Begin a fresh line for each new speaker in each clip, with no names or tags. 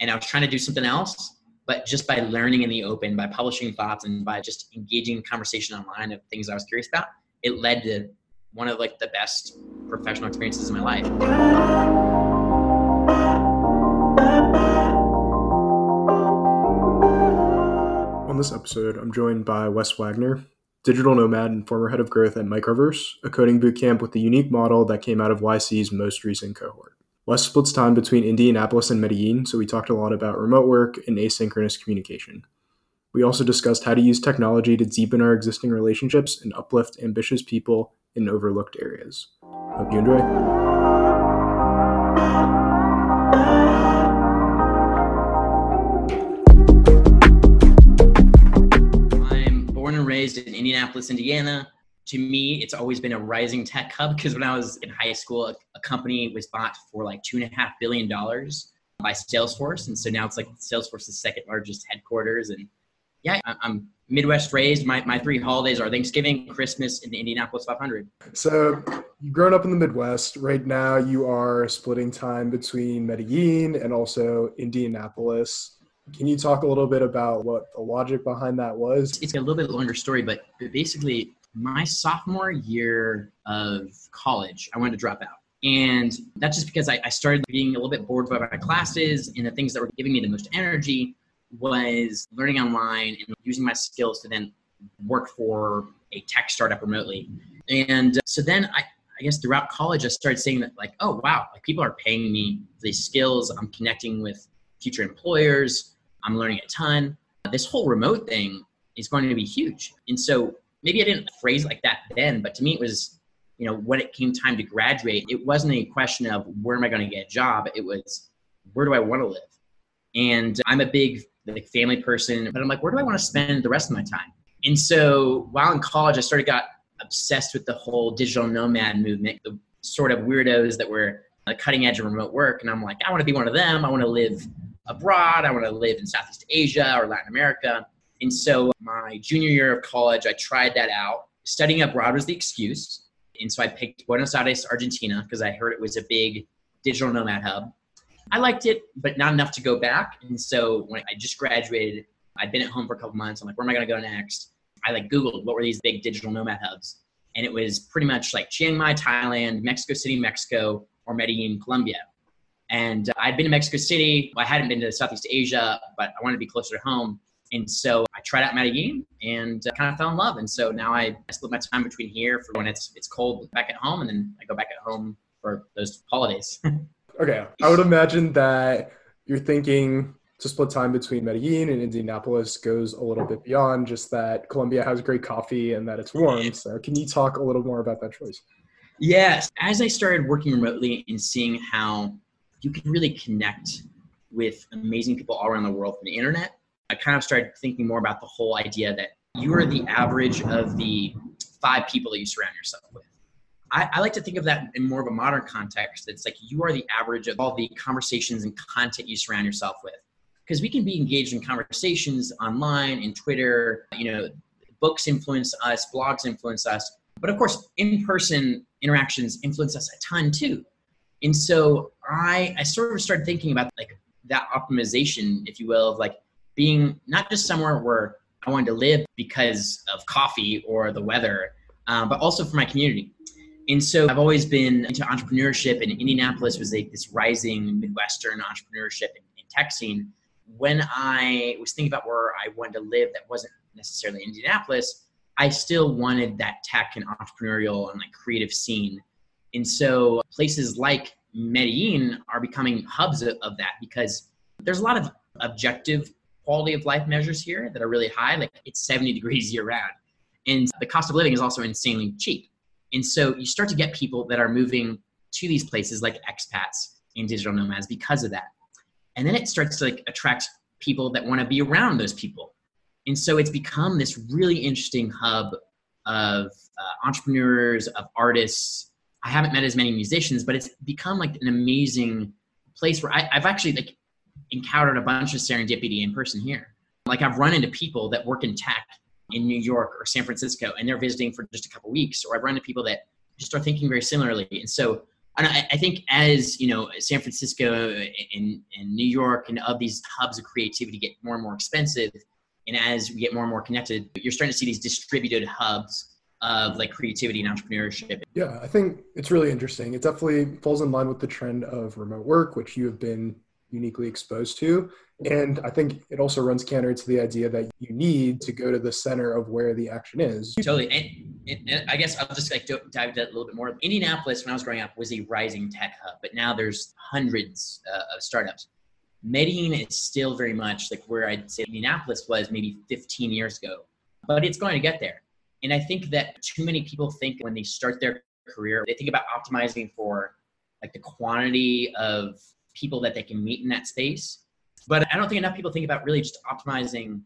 and I was trying to do something else. But just by learning in the open, by publishing thoughts, and by just engaging in conversation online of things I was curious about, it led to one of like the best professional experiences in my life.
On this episode, I'm joined by Wes Wagner, digital nomad and former head of growth at Microverse, a coding bootcamp with the unique model that came out of YC's most recent cohort. Wes splits time between Indianapolis and Medellin, so we talked a lot about remote work and asynchronous communication. We also discussed how to use technology to deepen our existing relationships and uplift ambitious people in overlooked areas. Hope you enjoy.
I'm born and raised in Indianapolis, Indiana. To me, it's always been a rising tech hub because when I was in high school, a, a company was bought for like two and a half billion dollars by Salesforce, and so now it's like Salesforce's second largest headquarters. And yeah, I- I'm Midwest raised. My, my three holidays are Thanksgiving, Christmas, and the Indianapolis 500.
So, you've grown up in the Midwest. Right now, you are splitting time between Medellin and also Indianapolis. Can you talk a little bit about what the logic behind that was?
It's a little bit longer story, but basically, my sophomore year of college, I wanted to drop out. And that's just because I, I started being a little bit bored by my classes and the things that were giving me the most energy was learning online and using my skills to then work for a tech startup remotely. And so then I, I guess throughout college, I started saying that like, oh wow, like people are paying me these skills. I'm connecting with future employers. I'm learning a ton. This whole remote thing is going to be huge. And so maybe I didn't phrase like that then, but to me it was, you know, when it came time to graduate, it wasn't a question of where am I going to get a job. It was where do I want to live? And I'm a big like family person, but I'm like, where do I want to spend the rest of my time? And so while in college, I of got obsessed with the whole digital nomad movement, the sort of weirdos that were the cutting edge of remote work. And I'm like, I want to be one of them. I want to live abroad. I want to live in Southeast Asia or Latin America. And so my junior year of college, I tried that out. Studying abroad was the excuse. And so I picked Buenos Aires, Argentina, because I heard it was a big digital nomad hub. I liked it, but not enough to go back. And so when I just graduated, I'd been at home for a couple months. I'm like, where am I going to go next? I like Googled what were these big digital nomad hubs. And it was pretty much like Chiang Mai, Thailand, Mexico City, Mexico, or Medellin, Colombia. And uh, I'd been to Mexico City. I hadn't been to Southeast Asia, but I wanted to be closer to home. And so I tried out Medellin and uh, kind of fell in love. And so now I, I split my time between here for when it's it's cold back at home, and then I go back at home for those holidays.
Okay, I would imagine that you're thinking to split time between Medellin and Indianapolis goes a little bit beyond just that Colombia has great coffee and that it's warm. So, can you talk a little more about that choice?
Yes. As I started working remotely and seeing how you can really connect with amazing people all around the world from the internet, I kind of started thinking more about the whole idea that you are the average of the five people that you surround yourself with. I, I, like to think of that in more of a modern context. It's like you are the average of all the conversations and content you surround yourself with. Because we can be engaged in conversations online, in Twitter, you know, books influence us, blogs influence us. But of course, in person interactions influence us a ton too. And so I, I sort of started thinking about like that optimization, if you will, of like being not just somewhere where I wanted to live because of coffee or the weather, uh, but also for my community and so I've always been into entrepreneurship, and Indianapolis was like this rising Midwestern entrepreneurship and, tech scene. When I was thinking about where I wanted to live, that wasn't necessarily Indianapolis. I still wanted that tech and entrepreneurial and like creative scene. And so places like Medellin are becoming hubs of, of that because there's a lot of objective quality of life measures here that are really high. Like it's 70 degrees year round. And the cost of living is also insanely cheap. And so you start to get people that are moving to these places like expats and digital nomads because of that. And then it starts to like attract people that want to be around those people. And so it's become this really interesting hub of uh, entrepreneurs, of artists. I haven't met as many musicians, but it's become like an amazing place where I, I've actually like encountered a bunch of serendipity in person here. Like I've run into people that work in tech in New York or San Francisco and they're visiting for just a couple weeks, or I've run into people that just are thinking very similarly. And so and I, I, think as you know, San Francisco and, and New York and of these hubs of creativity get more and more expensive, and as we get more and more connected, you're starting to see these distributed hubs of like creativity and entrepreneurship.
Yeah, I think it's really interesting. It definitely falls in line with the trend of remote work, which you have been uniquely exposed to. And I think it also runs counter to the idea that you need to go to the center of where the action is.
Totally. And, and I guess I'll just like dive into that a little bit more. Indianapolis, when I was growing up, was a rising tech hub, but now there's hundreds uh, of startups. Medellin is still very much like where I'd say Indianapolis was maybe 15 years ago, but it's going to get there. And I think that too many people think when they start their career, they think about optimizing for like the quantity of people that they can meet in that space. But I don't think enough people think about really just optimizing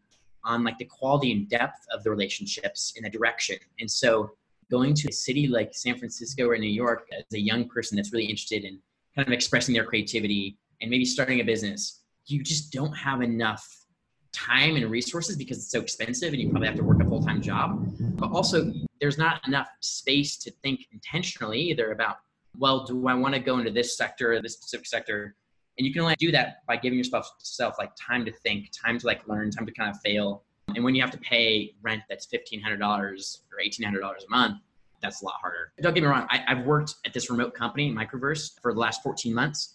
on like the quality and depth of the relationships in a direction. And so going to a city like San Francisco or New York as a young person that's really interested in kind of expressing their creativity and maybe starting a business, you just don't have enough time and resources because it's so expensive and you probably have to work a full-time job. But also there's not enough space to think intentionally either about well, do I want to go into this sector or this specific sector? And you can only do that by giving yourself self like time to think, time to like learn, time to kind of fail. And when you have to pay rent that's fifteen hundred dollars or eighteen hundred dollars a month, that's a lot harder. Don't get me wrong, I, have worked at this remote company, Microverse, for the last 14 months.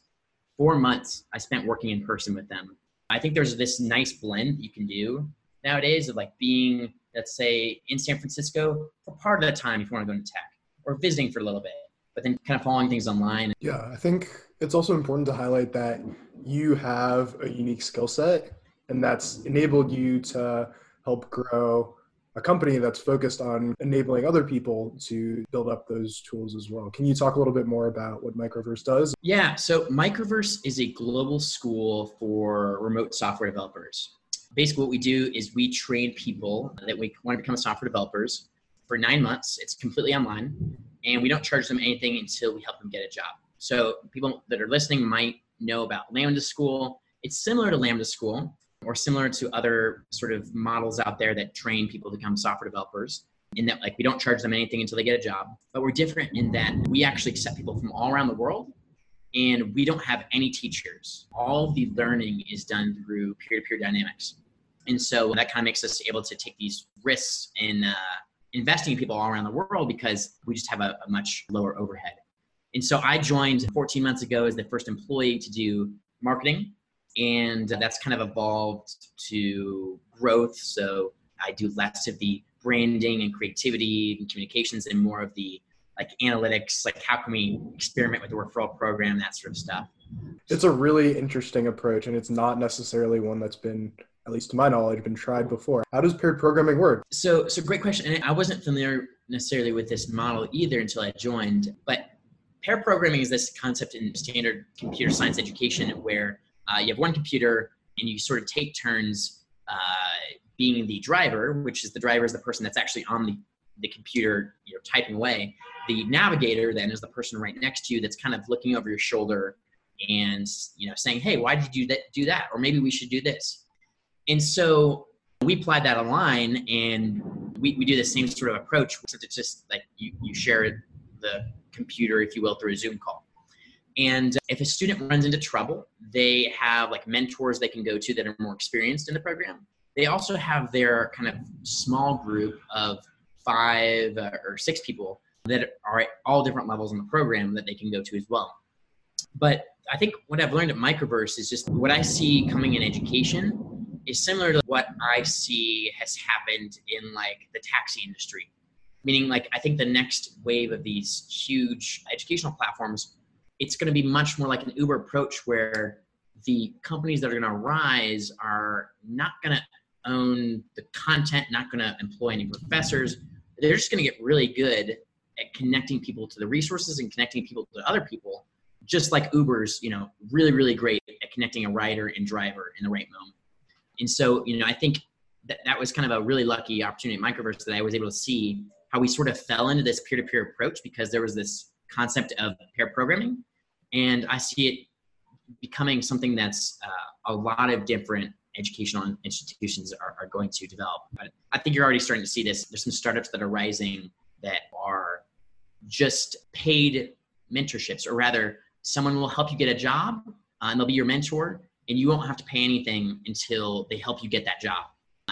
Four months I spent working in person with them. I think there's this nice blend you can do nowadays of like being, let's say, in San Francisco for part of the time if you want to go into tech or visiting for a little bit but then kind of following things online.
Yeah, I think it's also important to highlight that you have a unique skill set and that's enabled you to help grow a company that's focused on enabling other people to build up those tools as well. Can you talk a little bit more about what Microverse does?
Yeah, so Microverse is a global school for remote software developers. Basically, what we do is we train people that we want to become software developers for nine months. It's completely online and we don't charge them anything until we help them get a job. So people that are listening might know about Lambda School. It's similar to Lambda School or similar to other sort of models out there that train people to become software developers in that like we don't charge them anything until they get a job but we're different in that we actually accept people from all around the world and we don't have any teachers all the learning is done through peer-to-peer dynamics and so that kind of makes us able to take these risks in uh, investing in people all around the world because we just have a, a much lower overhead. And so I joined 14 months ago as the first employee to do marketing. And that's kind of evolved to growth. So I do less of the branding and creativity and communications and more of the like analytics, like how can we experiment with the referral program, that sort of stuff.
It's a really interesting approach, and it's not necessarily one that's been at least to my knowledge, been tried before. How does paired programming work?
So, so great question. And I wasn't familiar necessarily with this model either until I joined. But pair programming is this concept in standard computer science education where uh, you have one computer and you sort of take turns uh, being the driver, which is the driver is the person that's actually on the, the computer, you know, typing away. The navigator then is the person right next to you that's kind of looking over your shoulder and you know saying, "Hey, why did you do that?" Or maybe we should do this. And so we applied that online and we, we do the same sort of approach, except it's just like you, you share the computer, if you will, through a Zoom call. And if a student runs into trouble, they have like mentors they can go to that are more experienced in the program. They also have their kind of small group of five uh, or six people that are at all different levels in the program that they can go to as well. But I think what I've learned at Microverse is just what I see coming in education is similar to what I see has happened in like the taxi industry. Meaning, like, I think the next wave of these huge educational platforms, it's going to be much more like an Uber approach where the companies that are going to rise are not going to own the content, not going to employ any professors. They're just going to get really good at connecting people to the resources and connecting people to other people, just like Uber's, you know, really, really great at connecting a rider and driver in the right moment. And so, you know, I think that, that was kind of a really lucky opportunity at Microverse that I was able to see how we sort of fell into this peer-to-peer approach because there was this concept of pair programming. And I see it becoming something that's uh, a lot of different educational institutions are, are going to develop. But I think you're already starting to see this. There's some startups that are rising that are just paid mentorships, or rather, someone will help you get a job uh, and they'll be your mentor, and you won't have to pay anything until they help you get that job.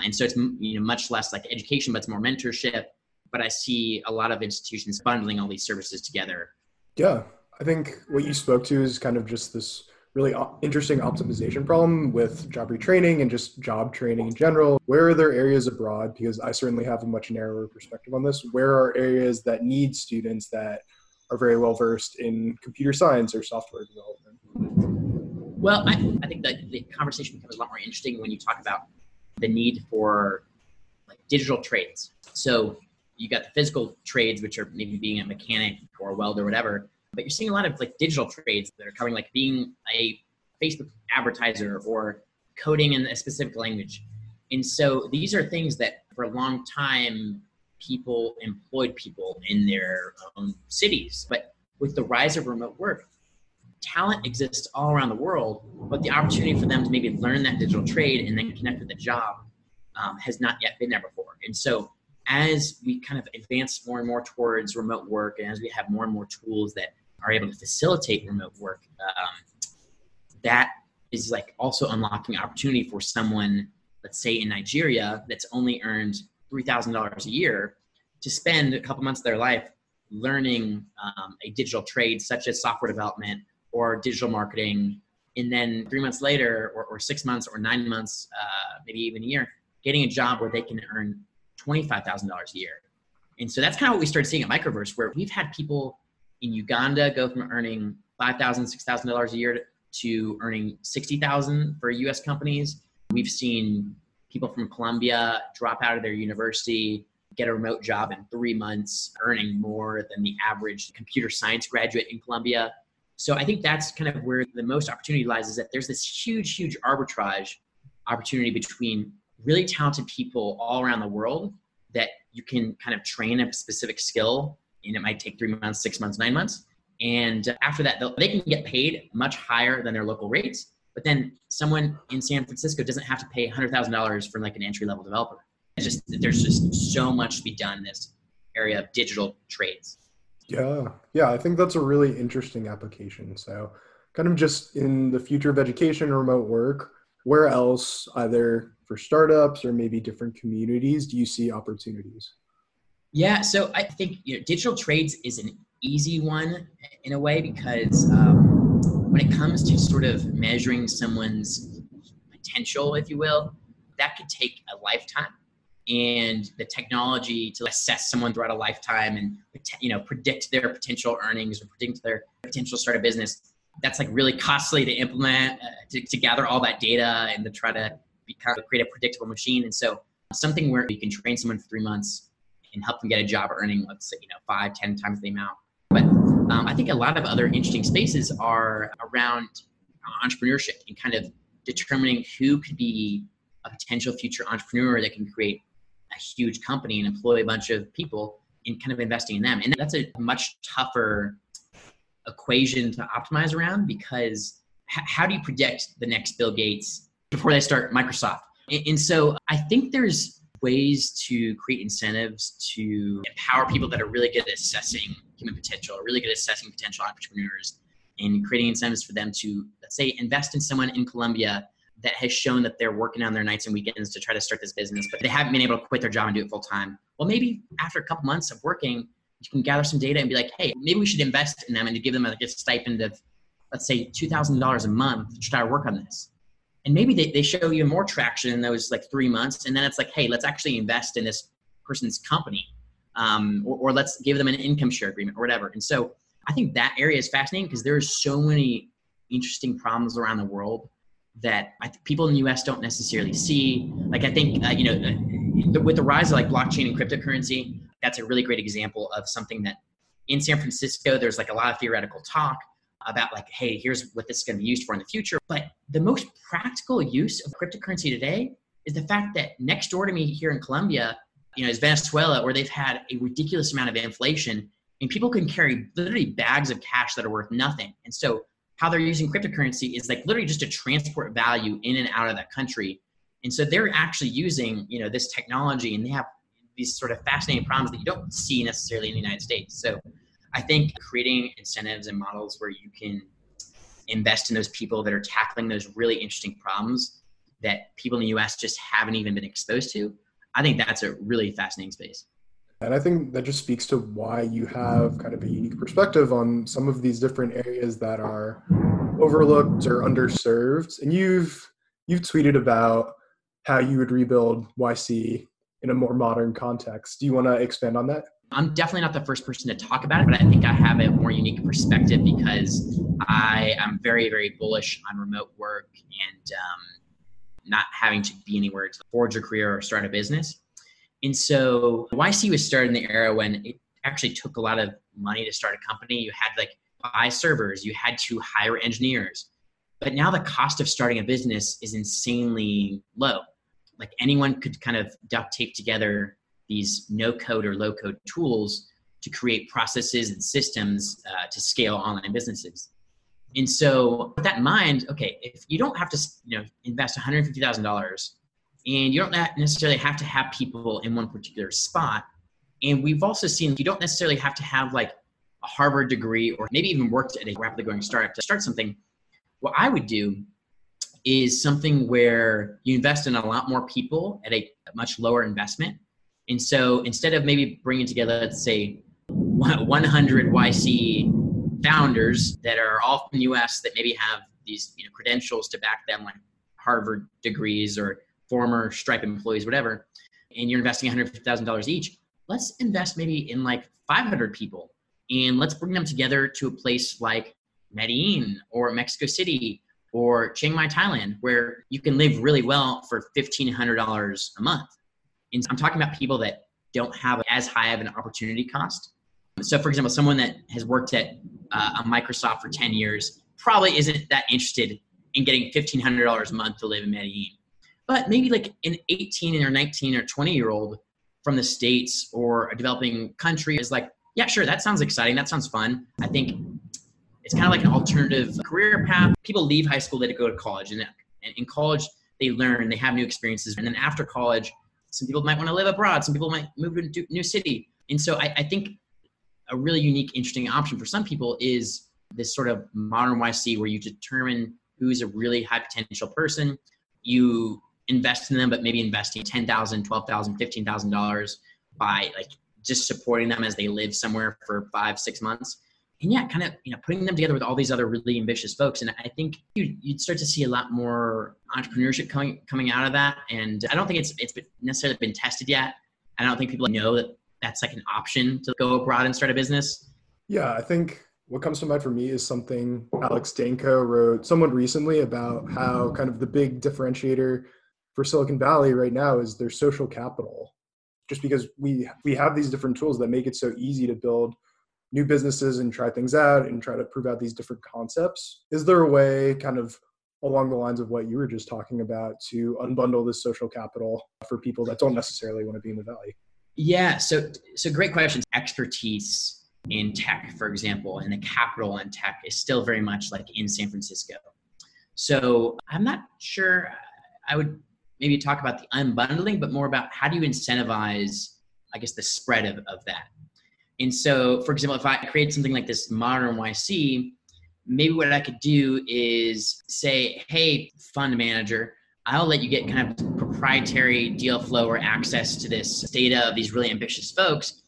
And so it's you know much less like education, but it's more mentorship. But I see a lot of institutions bundling all these services together.
Yeah, I think what you spoke to is kind of just this really interesting optimization problem with job retraining and just job training in general. Where are there areas abroad? Because I certainly have a much narrower perspective on this. Where are areas that need students that are very well versed in computer science or software development?
Well, I, I think that the conversation becomes a lot more interesting when you talk about the need for like digital trades. So you got the physical trades, which are maybe being a mechanic or a welder or whatever, but you're seeing a lot of like digital trades that are covering like being a Facebook advertiser or coding in a specific language. And so these are things that for a long time people employed people in their own cities. But with the rise of remote work, talent exists all around the world, but the opportunity for them to maybe learn that digital trade and then connect with a job um, has not yet been there before. And so, as we kind of advance more and more towards remote work, and as we have more and more tools that are able to facilitate remote work, um, that is like also unlocking opportunity for someone, let's say in Nigeria, that's only earned three thousand dollars a year, to spend a couple months of their life learning um, a digital trade such as software development or digital marketing. And then three months later or, or six months or nine months uh, maybe even a year getting a job where they can earn $25000 a year. And so that's kind of what we started seeing at microverse where we've had people in uganda go from earning $5000 $6000 a year to earning 60000 for us companies. We've seen people from colombia drop out of their university get a remote job in three months earning more than the average computer science graduate in colombia so I think that's kind of where the most opportunity lies is that there's this huge, huge arbitrage opportunity between really talented people all around the world that you can kind of train a specific skill and it might take three months, six months, nine months. And after that, they can get paid much higher than their local rates. But then someone in San Francisco doesn't have to pay $100,000 for like an entry level developer. It's just, there's just so much to be done in this area of digital trades.
Yeah, yeah, I think that's a really interesting application. So, kind of just in the future of education, remote work, where else, either for startups or maybe different communities, do you see opportunities?
Yeah, so I think you know, digital trades is an easy one in a way because um, when it comes to sort of measuring someone's potential, if you will, that could take a lifetime and the technology to assess someone throughout a lifetime and you know predict their potential earnings or predict their potential start a business that's like really costly to implement uh, to, to, gather all that data and to try to become create a predictable machine and so something where you can train someone for three months and help them get a job earning let's say you know five ten times the amount but um, i think a lot of other interesting spaces are around entrepreneurship and kind of determining who could be a potential future entrepreneur that can create a huge company and employ a bunch of people and kind of investing in them. And that's a much tougher equation to optimize around because h- how do you predict the next Bill Gates before they start Microsoft? And, and so I think there's ways to create incentives to empower people that are really good at assessing human potential, really good at assessing potential entrepreneurs, and creating incentives for them to, let's say, invest in someone in Colombia that has shown that they're working on their nights and weekends to try to start this business, but they haven't been able to quit their job and do it full time. Well, maybe after a couple months of working, you can gather some data and be like, hey, maybe we should invest in them and to give them like a stipend of, let's say, $2,000 a month to try to work on this. And maybe they, they show you more traction in those like three months. And then it's like, hey, let's actually invest in this person's company. Um, or, or let's give them an income share agreement or whatever. And so I think that area is fascinating because there's so many interesting problems around the world that I think people in the U.S. don't necessarily see. Like I think uh, you know, uh, with the rise of like blockchain and cryptocurrency, that's a really great example of something that in San Francisco there's like a lot of theoretical talk about like, hey, here's what this is going to be used for in the future. But the most practical use of cryptocurrency today is the fact that next door to me here in Colombia, you know, is Venezuela, where they've had a ridiculous amount of inflation, and people can carry literally bags of cash that are worth nothing. And so how they're using cryptocurrency is like literally just to transport value in and out of that country. And so they're actually using, you know, this technology and they have these sort of fascinating problems that you don't see necessarily in the United States. So I think creating incentives and models where you can invest in those people that are tackling those really interesting problems that people in the US just haven't even been exposed to, I think that's a really fascinating space.
And I think that just speaks to why you have kind of a unique perspective on some of these different areas that are overlooked or underserved. And you've you've tweeted about how you would rebuild YC in a more modern context. Do you want to expand on that?
I'm definitely not the first person to talk about it, but I think I have a more unique perspective because I am very, very bullish on remote work and um, not having to be anywhere to forge a career or start a business. And so YC was started in the era when it actually took a lot of money to start a company. You had like buy servers, you had to hire engineers. But now the cost of starting a business is insanely low. Like anyone could kind of duct tape together these no code or low code tools to create processes and systems uh, to scale online businesses. And so, with that in mind, okay, if you don't have to, you know, invest one hundred fifty thousand dollars, and you don't necessarily have to have people in one particular spot, and we've also seen you don't necessarily have to have like a Harvard degree or maybe even worked at a rapidly growing startup to start something. What I would do is something where you invest in a lot more people at a much lower investment. And so instead of maybe bringing together, let's say, 100 YC founders that are all from the US that maybe have these you know, credentials to back them, like Harvard degrees or former Stripe employees, whatever, and you're investing $150,000 each, let's invest maybe in like 500 people and let's bring them together to a place like Medellin or Mexico City or Chiang Mai, Thailand, where you can live really well for $1,500 a month. And I'm talking about people that don't have as high of an opportunity cost. So, for example, someone that has worked at uh, Microsoft for 10 years probably isn't that interested in getting $1,500 a month to live in Medellin. But maybe like an 18 or 19 or 20 year old from the States or a developing country is like, yeah, sure, that sounds exciting. That sounds fun. I think it's kind of like an alternative career path. People leave high school, they go to college, and in college, they learn, they have new experiences. And then after college, some people might want to live abroad, some people might move to a new city. And so I, I think a really unique, interesting option for some people is this sort of modern YC where you determine who's a really high potential person. You invest in them, but maybe investing $10,000, $12,000, $15,000 by like just supporting them as they live somewhere for five, six months. And yeah, kind of, you know, putting them together with all these other really ambitious folks. And I think you'd, you'd start to see a lot more entrepreneurship coming, coming out of that. And I don't think it's, it's necessarily been tested yet. I don't think people know that that's like an option to go abroad and start a business.
Yeah, I think what comes to mind for me is something Alex Danco wrote somewhat recently about how kind of the big differentiator for Silicon Valley right now is their social capital just because we we have these different tools that make it so easy to build new businesses and try things out and try to prove out these different concepts. Is there a way kind of along the lines of what you were just talking about to unbundle this social capital for people that don't necessarily want to be in the valley?
Yeah so so great questions expertise in tech for example and the capital in tech is still very much like in san francisco. So i'm not sure i would maybe talk about the unbundling, but more about how do you incentivize, I guess, the spread of, of that. And so, for example, if I create something like this modern YC, maybe what I could do is say, hey, fund manager, I'll let you get kind of proprietary deal flow or access to this data of these really ambitious folks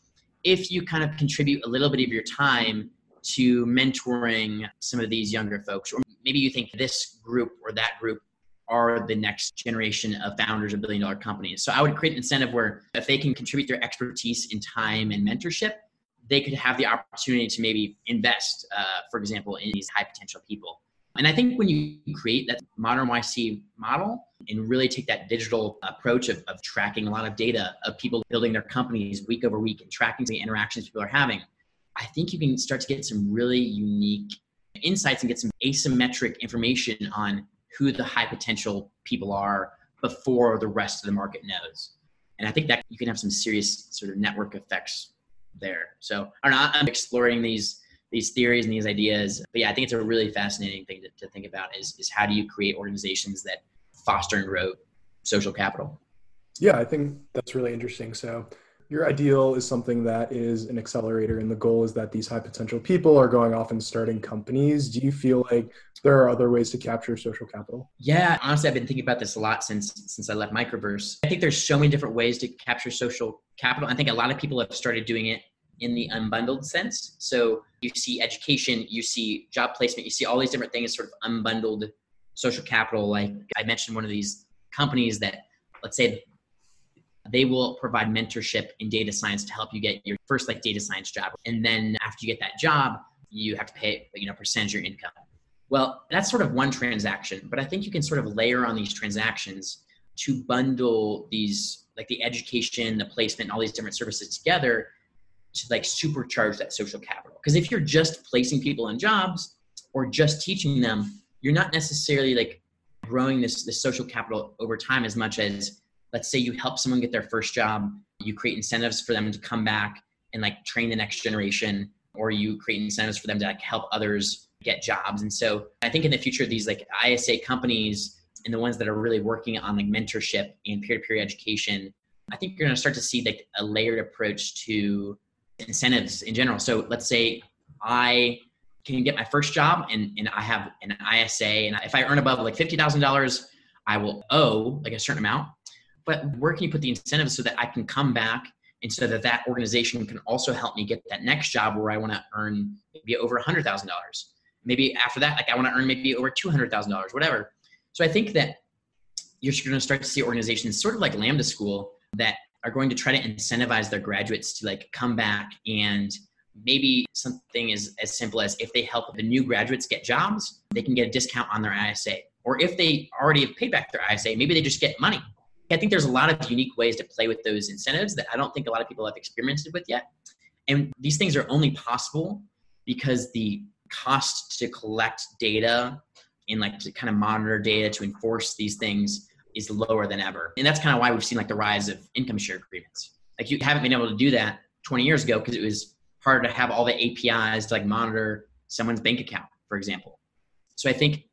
if you kind of contribute a little bit of your time to mentoring some of these younger folks. Or maybe you think this group or that group are the next generation of founders of billion dollar companies. So I would create an incentive where if they can contribute their expertise in time and mentorship, they could have the opportunity to maybe invest, uh, for example, in these high potential people. And I think when you create that modern YC model and really take that digital approach of, of tracking a lot of data of people building their companies week over week and tracking the interactions people are having, I think you can start to get some really unique insights and get some asymmetric information on who the high potential people are before the rest of the market knows. And I think that you can have some serious sort of network effects there. So don't know, I'm exploring these these theories and these ideas. But yeah, I think it's a really fascinating thing to, to think about is, is how do you create organizations that foster and grow social capital?
Yeah, I think that's really interesting. So your ideal is something that is an accelerator and the goal is that these high potential people are going off and starting companies. Do you feel like there are other ways to capture social capital?
Yeah honestly i've been thinking about this a lot since since i left microverse. I think there's so many different ways to capture social capital. I think a lot of people have started doing it in the unbundled sense. So you see education you see job placement you see all these different things sort of unbundled social capital. Like i mentioned one of these companies that let's say they will provide mentorship in data science to help you get your first like data science job. And then after you get that job you have to pay you know percentage of your income. Well that's sort of one transaction but i think you can sort of layer on these transactions to bundle these like the education the placement all these different services together to like supercharge that social capital. Because if you're just placing people in jobs or just teaching them you're not necessarily like growing this this social capital over time as much as let's say you help someone get their first job you create incentives for them to come back and like train the next generation or you create incentives for them to like help others get jobs. And so i think in the future these like isa companies and the ones that are really working on like mentorship and peer-to-peer education i think you're going to start to see like a layered approach to incentives in general. So let's say i can get my first job and, and i have an isa and if i earn above like $50000 i will owe like a certain amount but where can you put the incentives so that I can come back and so that that organization can also help me get that next job where I want to earn maybe over a hundred thousand dollars. Maybe after that, like I want to earn maybe over two hundred thousand dollars, whatever. So I think that you're going to start to see organizations sort of like Lambda School that are going to try to incentivize their graduates to like come back and maybe something is as simple as if they help the new graduates get jobs, they can get a discount on their ISA. Or if they already have paid back their ISA, maybe they just get money I think there's a lot of unique ways to play with those incentives that I don't think a lot of people have experimented with yet. And these things are only possible because the cost to collect data and like to kind of monitor data to enforce these things is lower than ever. And that's kind of why we've seen like the rise of income share agreements. Like you haven't been able to do that 20 years ago because it was hard to have all the APIs to like monitor someone's bank account, for example. So I think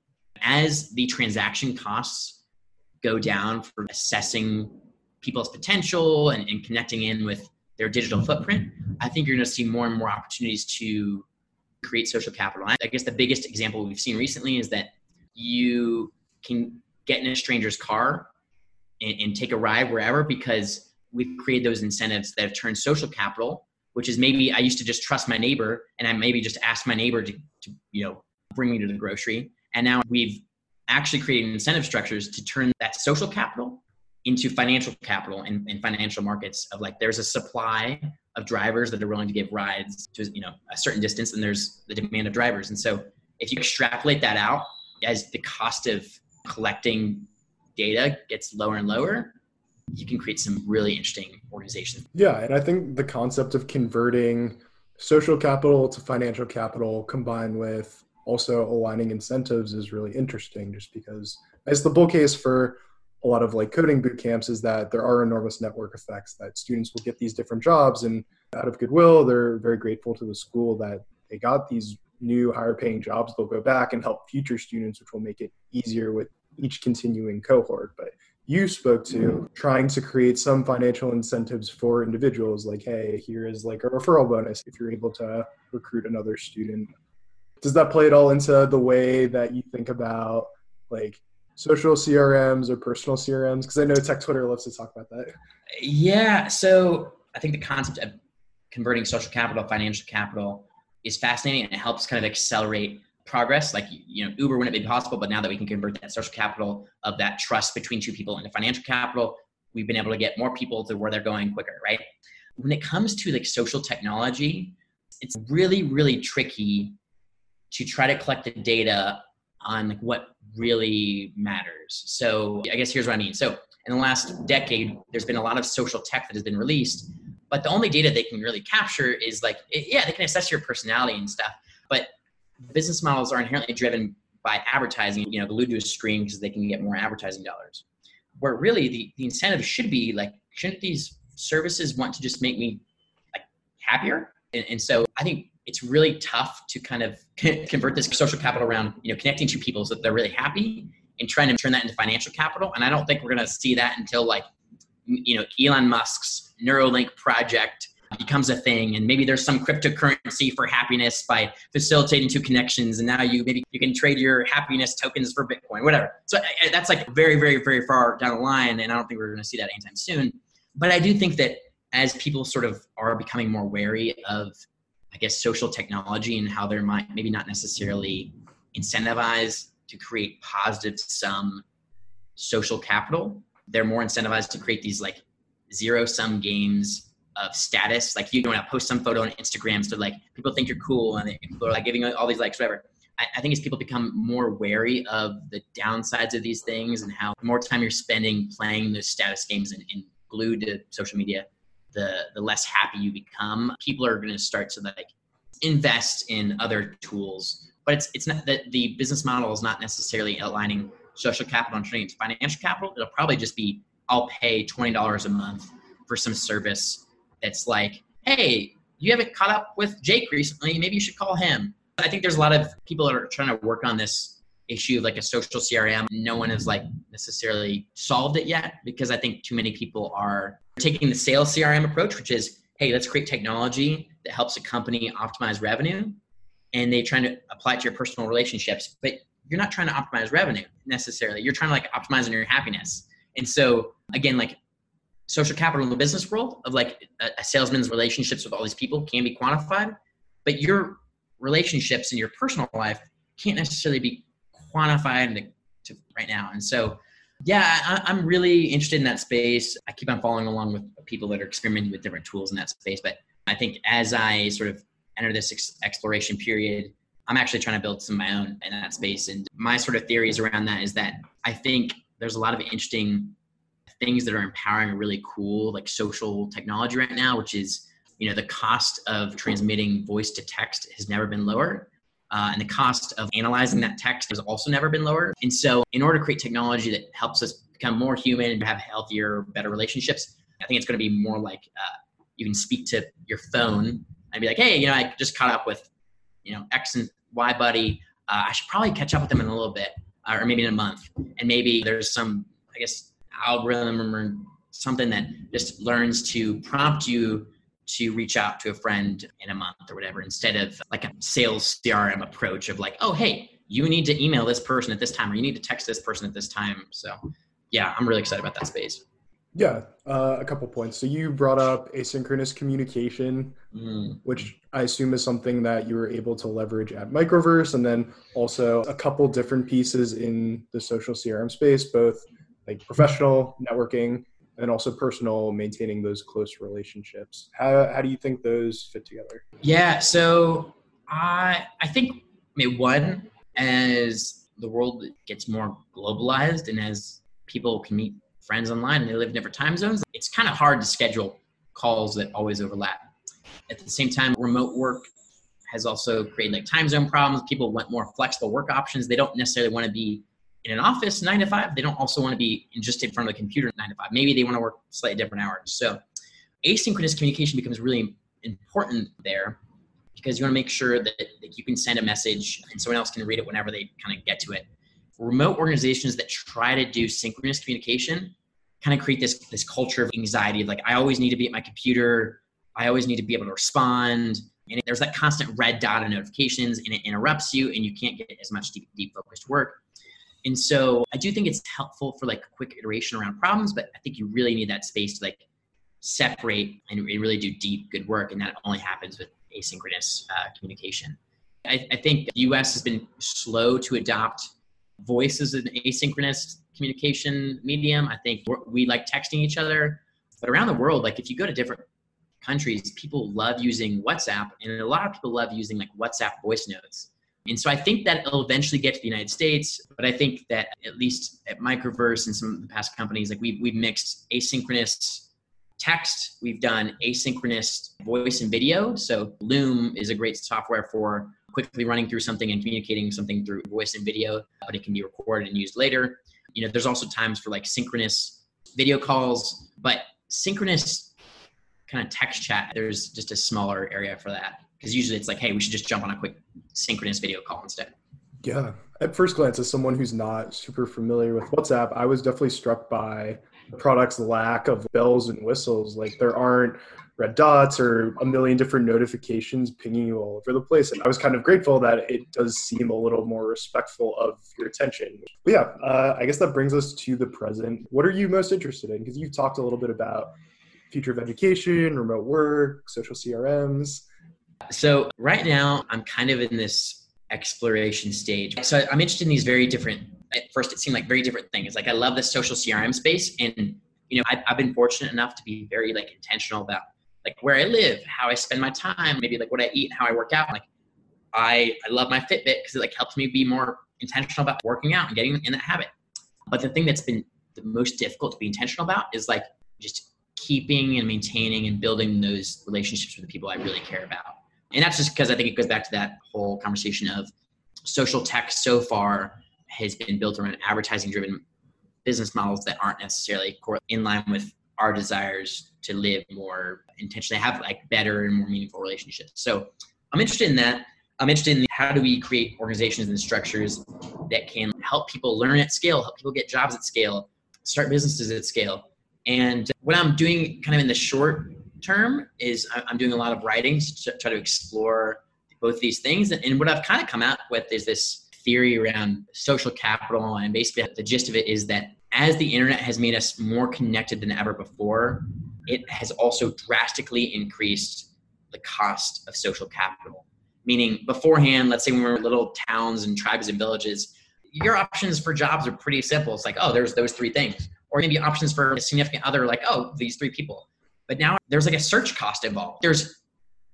as the transaction costs go down for assessing people's potential and, and connecting in with their digital footprint, I think you're going to see more and more opportunities to create social capital. I guess the biggest example we've seen recently is that you can get in a stranger's car and, and, take a ride wherever because we've created those incentives that have turned social capital, which is maybe I used to just trust my neighbor and I maybe just asked my neighbor to, to you know bring me to the grocery. And now we've actually creating incentive structures to turn that social capital into financial capital and financial markets of like there's a supply of drivers that are willing to give rides to you know a certain distance and there's the demand of drivers. And so if you extrapolate that out as the cost of collecting data gets lower and lower you can create some really interesting organizations.
Yeah and i think the concept of converting social capital to financial capital combined with also aligning incentives is really interesting just because as the bull case for a lot of like coding boot camps is that there are enormous network effects that students will get these different jobs and out of goodwill they're very grateful to the school that they got these new higher paying jobs. They'll go back and help future students which will make it easier with each continuing cohort. But you spoke to trying to create some financial incentives for individuals like hey here is like a referral bonus if you're able to recruit another student does that play at all into the way that you think about like social CRMs or personal CRMs? Because I know Tech Twitter loves to talk about that.
Yeah. So I think the concept of converting social capital, financial capital is fascinating and it helps kind of accelerate progress. Like, you know, Uber wouldn't be possible, but now that we can convert that social capital of that trust between two people into financial capital, we've been able to get more people to where they're going quicker, right? When it comes to like social technology, it's really, really tricky to try to collect the data on like what really matters. So I guess here's what I mean. So in the last decade, there's been a lot of social tech that has been released, but the only data they can really capture is like, yeah, they can assess your personality and stuff, but business models are inherently driven by advertising, you know, glued to a screen because they can get more advertising dollars. Where really the, the incentive should be like, shouldn't these services want to just make me like happier? And, and so I think it's really tough to kind of convert this social capital around, you know, connecting to people so that they're really happy and trying to turn that into financial capital. And I don't think we're going to see that until like, you know, Elon Musk's Neuralink project becomes a thing. And maybe there's some cryptocurrency for happiness by facilitating two connections. And now you maybe you can trade your happiness tokens for bitcoin whatever. So that's like very very very far down the line. And i don't think we're going to see that anytime soon. But i do think that as people sort of are becoming more wary of i guess social technology and how they're might maybe not necessarily incentivized to create positive sum social capital they're more incentivized to create these like zero sum games of status. Like you want to post some photo on Instagram so like people think you're cool and people are like giving all these likes, whatever. I, I think as people become more wary of the downsides of these things and how more time you're spending playing those status games and, and glued to social media, the the less happy you become. People are going to start to like invest in other tools, but it's it's not that the business model is not necessarily aligning social capital and turning into financial capital. It'll probably just be I'll pay twenty dollars a month for some service that's like, hey, you haven't caught up with Jake recently. Maybe you should call him. I think there's a lot of people that are trying to work on this issue of like a social CRM. No one has like necessarily solved it yet because I think too many people are taking the sales CRM approach, which is, hey, let's create technology that helps a company optimize revenue. And they're trying to apply it to your personal relationships, but you're not trying to optimize revenue necessarily. You're trying to like optimize your happiness. And so again, like social capital in the business world of like a, a salesman's relationships with all these people can be quantified, but your relationships in your personal life can't necessarily be quantified to, to right now. And so, yeah, I, am really interested in that space. I keep on following along with people that are experimenting with different tools in that space. But I think as I sort of enter this ex- exploration period, I'm actually trying to build some of my own in that space. And my sort of theories around that is that I think there's a lot of interesting things that are empowering really cool like social technology right now, which is you know the cost of transmitting voice to text has never been lower. Uh, and the cost of analyzing that text has also never been lower. And so, in order to create technology that helps us become more human and have healthier, better relationships, I think it's going to be more like uh, you can speak to your phone and be like, "Hey, you know, I just caught up with, you know, X and Y buddy. Uh, I should probably catch up with them in a little bit, uh, or maybe in a month. And maybe there's some, I guess, algorithm or something that just learns to prompt you to reach out to a friend in a month or whatever instead of like a sales CRM approach of like, oh, hey, you need to email this person at this time or you need to text this person at this time. So, yeah, I'm really excited about that space.
Yeah, uh, a couple points. So you brought up asynchronous communication, mm. which I assume is something that you were able to leverage at Microverse, and then also a couple different pieces in the social CRM space, both like professional networking and also personal maintaining those close relationships. How, how do you think those fit together?
Yeah so i i think I mean, one as the world gets more globalized and as people can meet friends online and they live in different time zones it's kind of hard to schedule calls that always overlap. At the same time remote work has also created like time zone problems. People want more flexible work options. They don't necessarily want to be in an office nine to five. They don't also want to be just in front of a computer nine to five. Maybe they want to work slightly different hours. So asynchronous communication becomes really important there because you want to make sure that, that you can send a message and someone else can read it whenever they kind of get to it. Remote organizations that try to do synchronous communication kind of create this this culture of anxiety. Like I always need to be at my computer. I always need to be able to respond. And there's that constant red dot of notifications and it interrupts you and you can't get as much deep, deep focused work. And so I do think it's helpful for like quick iteration around problems, but I think you really need that space to like separate and really do deep good work. And that only happens with asynchronous uh, communication. I, I, think the US has been slow to adopt voice as an asynchronous communication medium. I think we like texting each other, but around the world, like if you go to different countries, people love using WhatsApp, and a lot of people love using like WhatsApp voice notes. And so I think that it'll eventually get to the United States, but I think that at least at Microverse and some of the past companies, like we've, we've mixed asynchronous text, we've done asynchronous voice and video. So Loom is a great software for quickly running through something and communicating something through voice and video, but it can be recorded and used later. You know, there's also times for like synchronous video calls, but synchronous kind of text chat, there's just a smaller area for that because usually it's like, hey, we should just jump on a quick synchronous video call instead.
Yeah. At first glance, as someone who's not super familiar with WhatsApp, I was definitely struck by the product's lack of bells and whistles. Like there aren't red dots or a million different notifications pinging you all over the place. And I was kind of grateful that it does seem a little more respectful of your attention. But yeah, uh, I guess that brings us to the present. What are you most interested in? Because you've talked a little bit about future of education, remote work, social CRMs.
So right now, I'm kind of in this exploration stage. So I'm interested in these very different. At first, it seemed like very different things. Like I love the social CRM space, and you know, I've, I've been fortunate enough to be very like intentional about like where I live, how I spend my time, maybe like what I eat, how I work out. Like I, I love my Fitbit because it like helps me be more intentional about working out and getting in that habit. But the thing that's been the most difficult to be intentional about is like just keeping and maintaining and building those relationships with the people I really care about. And that's just because I think it goes back to that whole conversation of social tech so far has been built around advertising driven business models that aren't necessarily in line with our desires to live more intentionally, have like better and more meaningful relationships. So I'm interested in that. I'm interested in how do we create organizations and structures that can help people learn at scale, help people get jobs at scale, start businesses at scale. And what I'm doing kind of in the short term is I'm doing a lot of writing to try to explore both these things. And what I've kind of come out with is this theory around social capital. And basically, the gist of it is that as the internet has made us more connected than ever before, it has also drastically increased the cost of social capital. Meaning, beforehand, let's say when we were little towns and tribes and villages, your options for jobs are pretty simple. It's like, oh, there's those three things. Or maybe options for a significant other, like, oh, these three people. But now there's like a search cost involved. There's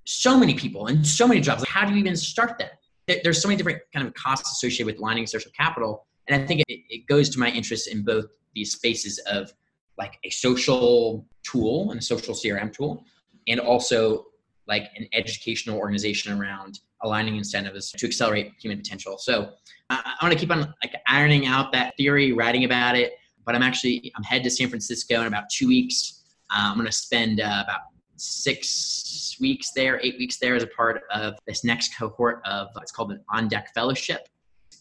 so many people and so many jobs. Like, how do you even start that? There's so many different kind of costs associated with lining social capital and I think it, it goes to my interest in both these spaces of like a social tool and a social CRM tool, and also like an educational organization around aligning incentives to accelerate human potential. So I, I want to keep on like ironing out that theory, writing about it. But I'm actually I'm headed to San Francisco in about two weeks. Uh, I'm going to spend uh, about six weeks there, eight weeks there as a part of this next cohort of it's called an On Deck Fellowship.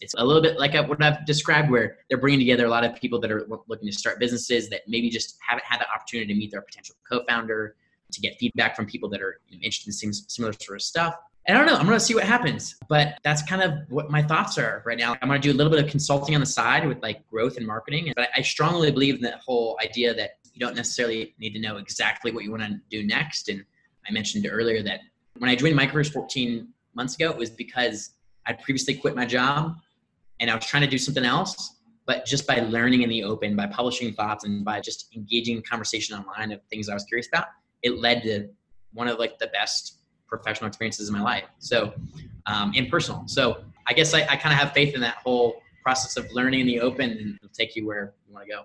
It's a little bit like what I've described, where they're bringing together a lot of people that are looking to start businesses that maybe just haven't had the opportunity to meet their potential co-founder, to get feedback from people that are interested in similar sort of stuff. And I don't know, I'm going to see what happens. But that's kind of what my thoughts are right now. I'm going to do a little bit of consulting on the side with like growth and marketing. But I strongly believe in that whole idea that you don't necessarily need to know exactly what you want to do next. And I mentioned earlier that when I joined Microverse 14 months ago, it was because I'd previously quit my job and I was trying to do something else. But just by learning in the open, by publishing thoughts, and by just engaging in conversation online of things I was curious about, it led to one of like the best professional experiences in my life. So, um, and personal. So I guess I, I kind of have faith in that whole process of learning in the open and it'll take you where you want to go.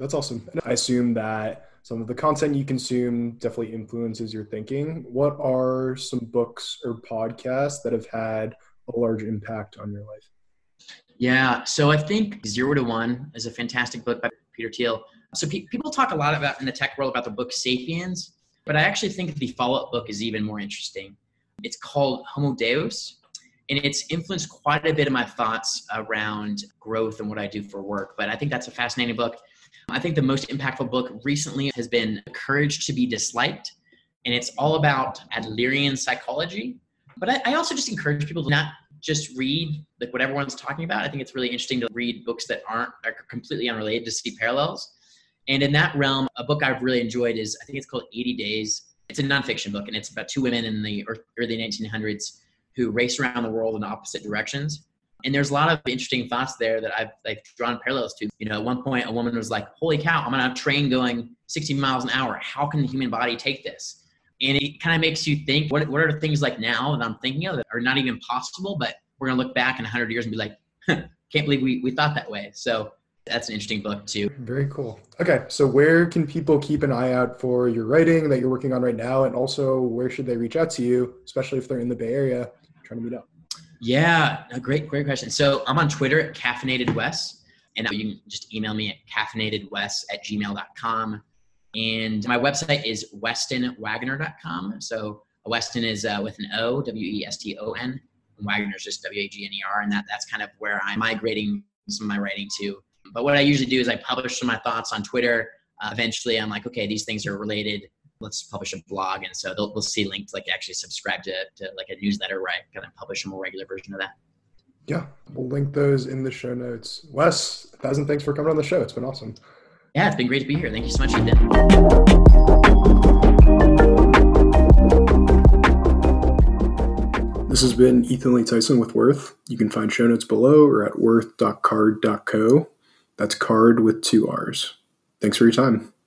That's awesome. I assume that some of the content you consume definitely influences your thinking. What are some books or podcasts that have had a large impact on your life?
Yeah, so I think Zero to One is a fantastic book by Peter Thiel. So pe- people talk a lot about in the tech world about the book Sapiens, but I actually think the follow-up book is even more interesting. It's called Homo Deus, and it's influenced quite a bit of my thoughts around growth and what I do for work. But I think that's a fascinating book. I think the most impactful book recently has been Courage to be Disliked, and it's all about Adlerian psychology. But I, I also just encourage people to not just read like what everyone's talking about. I think it's really interesting to read books that aren't are completely unrelated to see parallels. And in that realm, a book I've really enjoyed is I think it's called 80 Days. It's a nonfiction book, and it's about two women in the early 1900s who race around the world in opposite directions. And there's a lot of interesting thoughts there that I've like drawn parallels to. You know, at one point, a woman was like, "Holy cow! I'm on a train going 60 miles an hour. How can the human body take this?" and it kind of makes you think what, what are things like now that i'm thinking of that are not even possible but we're going to look back in 100 years and be like can't believe we, we thought that way so that's an interesting book too
very cool okay so where can people keep an eye out for your writing that you're working on right now and also where should they reach out to you especially if they're in the bay area trying to meet up
yeah a great great question so i'm on twitter at caffeinated wes and you can just email me at caffeinatedwes at gmail.com and my website is westonwagner.com. So Weston is uh, with an O, W E S T O N. And Wagner's just W A G N E R, and that that's kind of where I'm migrating some of my writing to. But what I usually do is I publish some of my thoughts on Twitter. Uh, eventually, I'm like, okay, these things are related. Let's publish a blog, and so they'll, they'll see linked like actually subscribe to, to like a newsletter where I kind of publish a more regular version of that.
Yeah, we'll link those in the show notes. Wes, a thousand thanks for coming on the show. It's been awesome.
Yeah, it's been great to be here. Thank you so much, Ethan.
This has been Ethan Lee Tyson with Worth. You can find show notes below or at worth.carrd.co. That's card with two R's. Thanks for your time.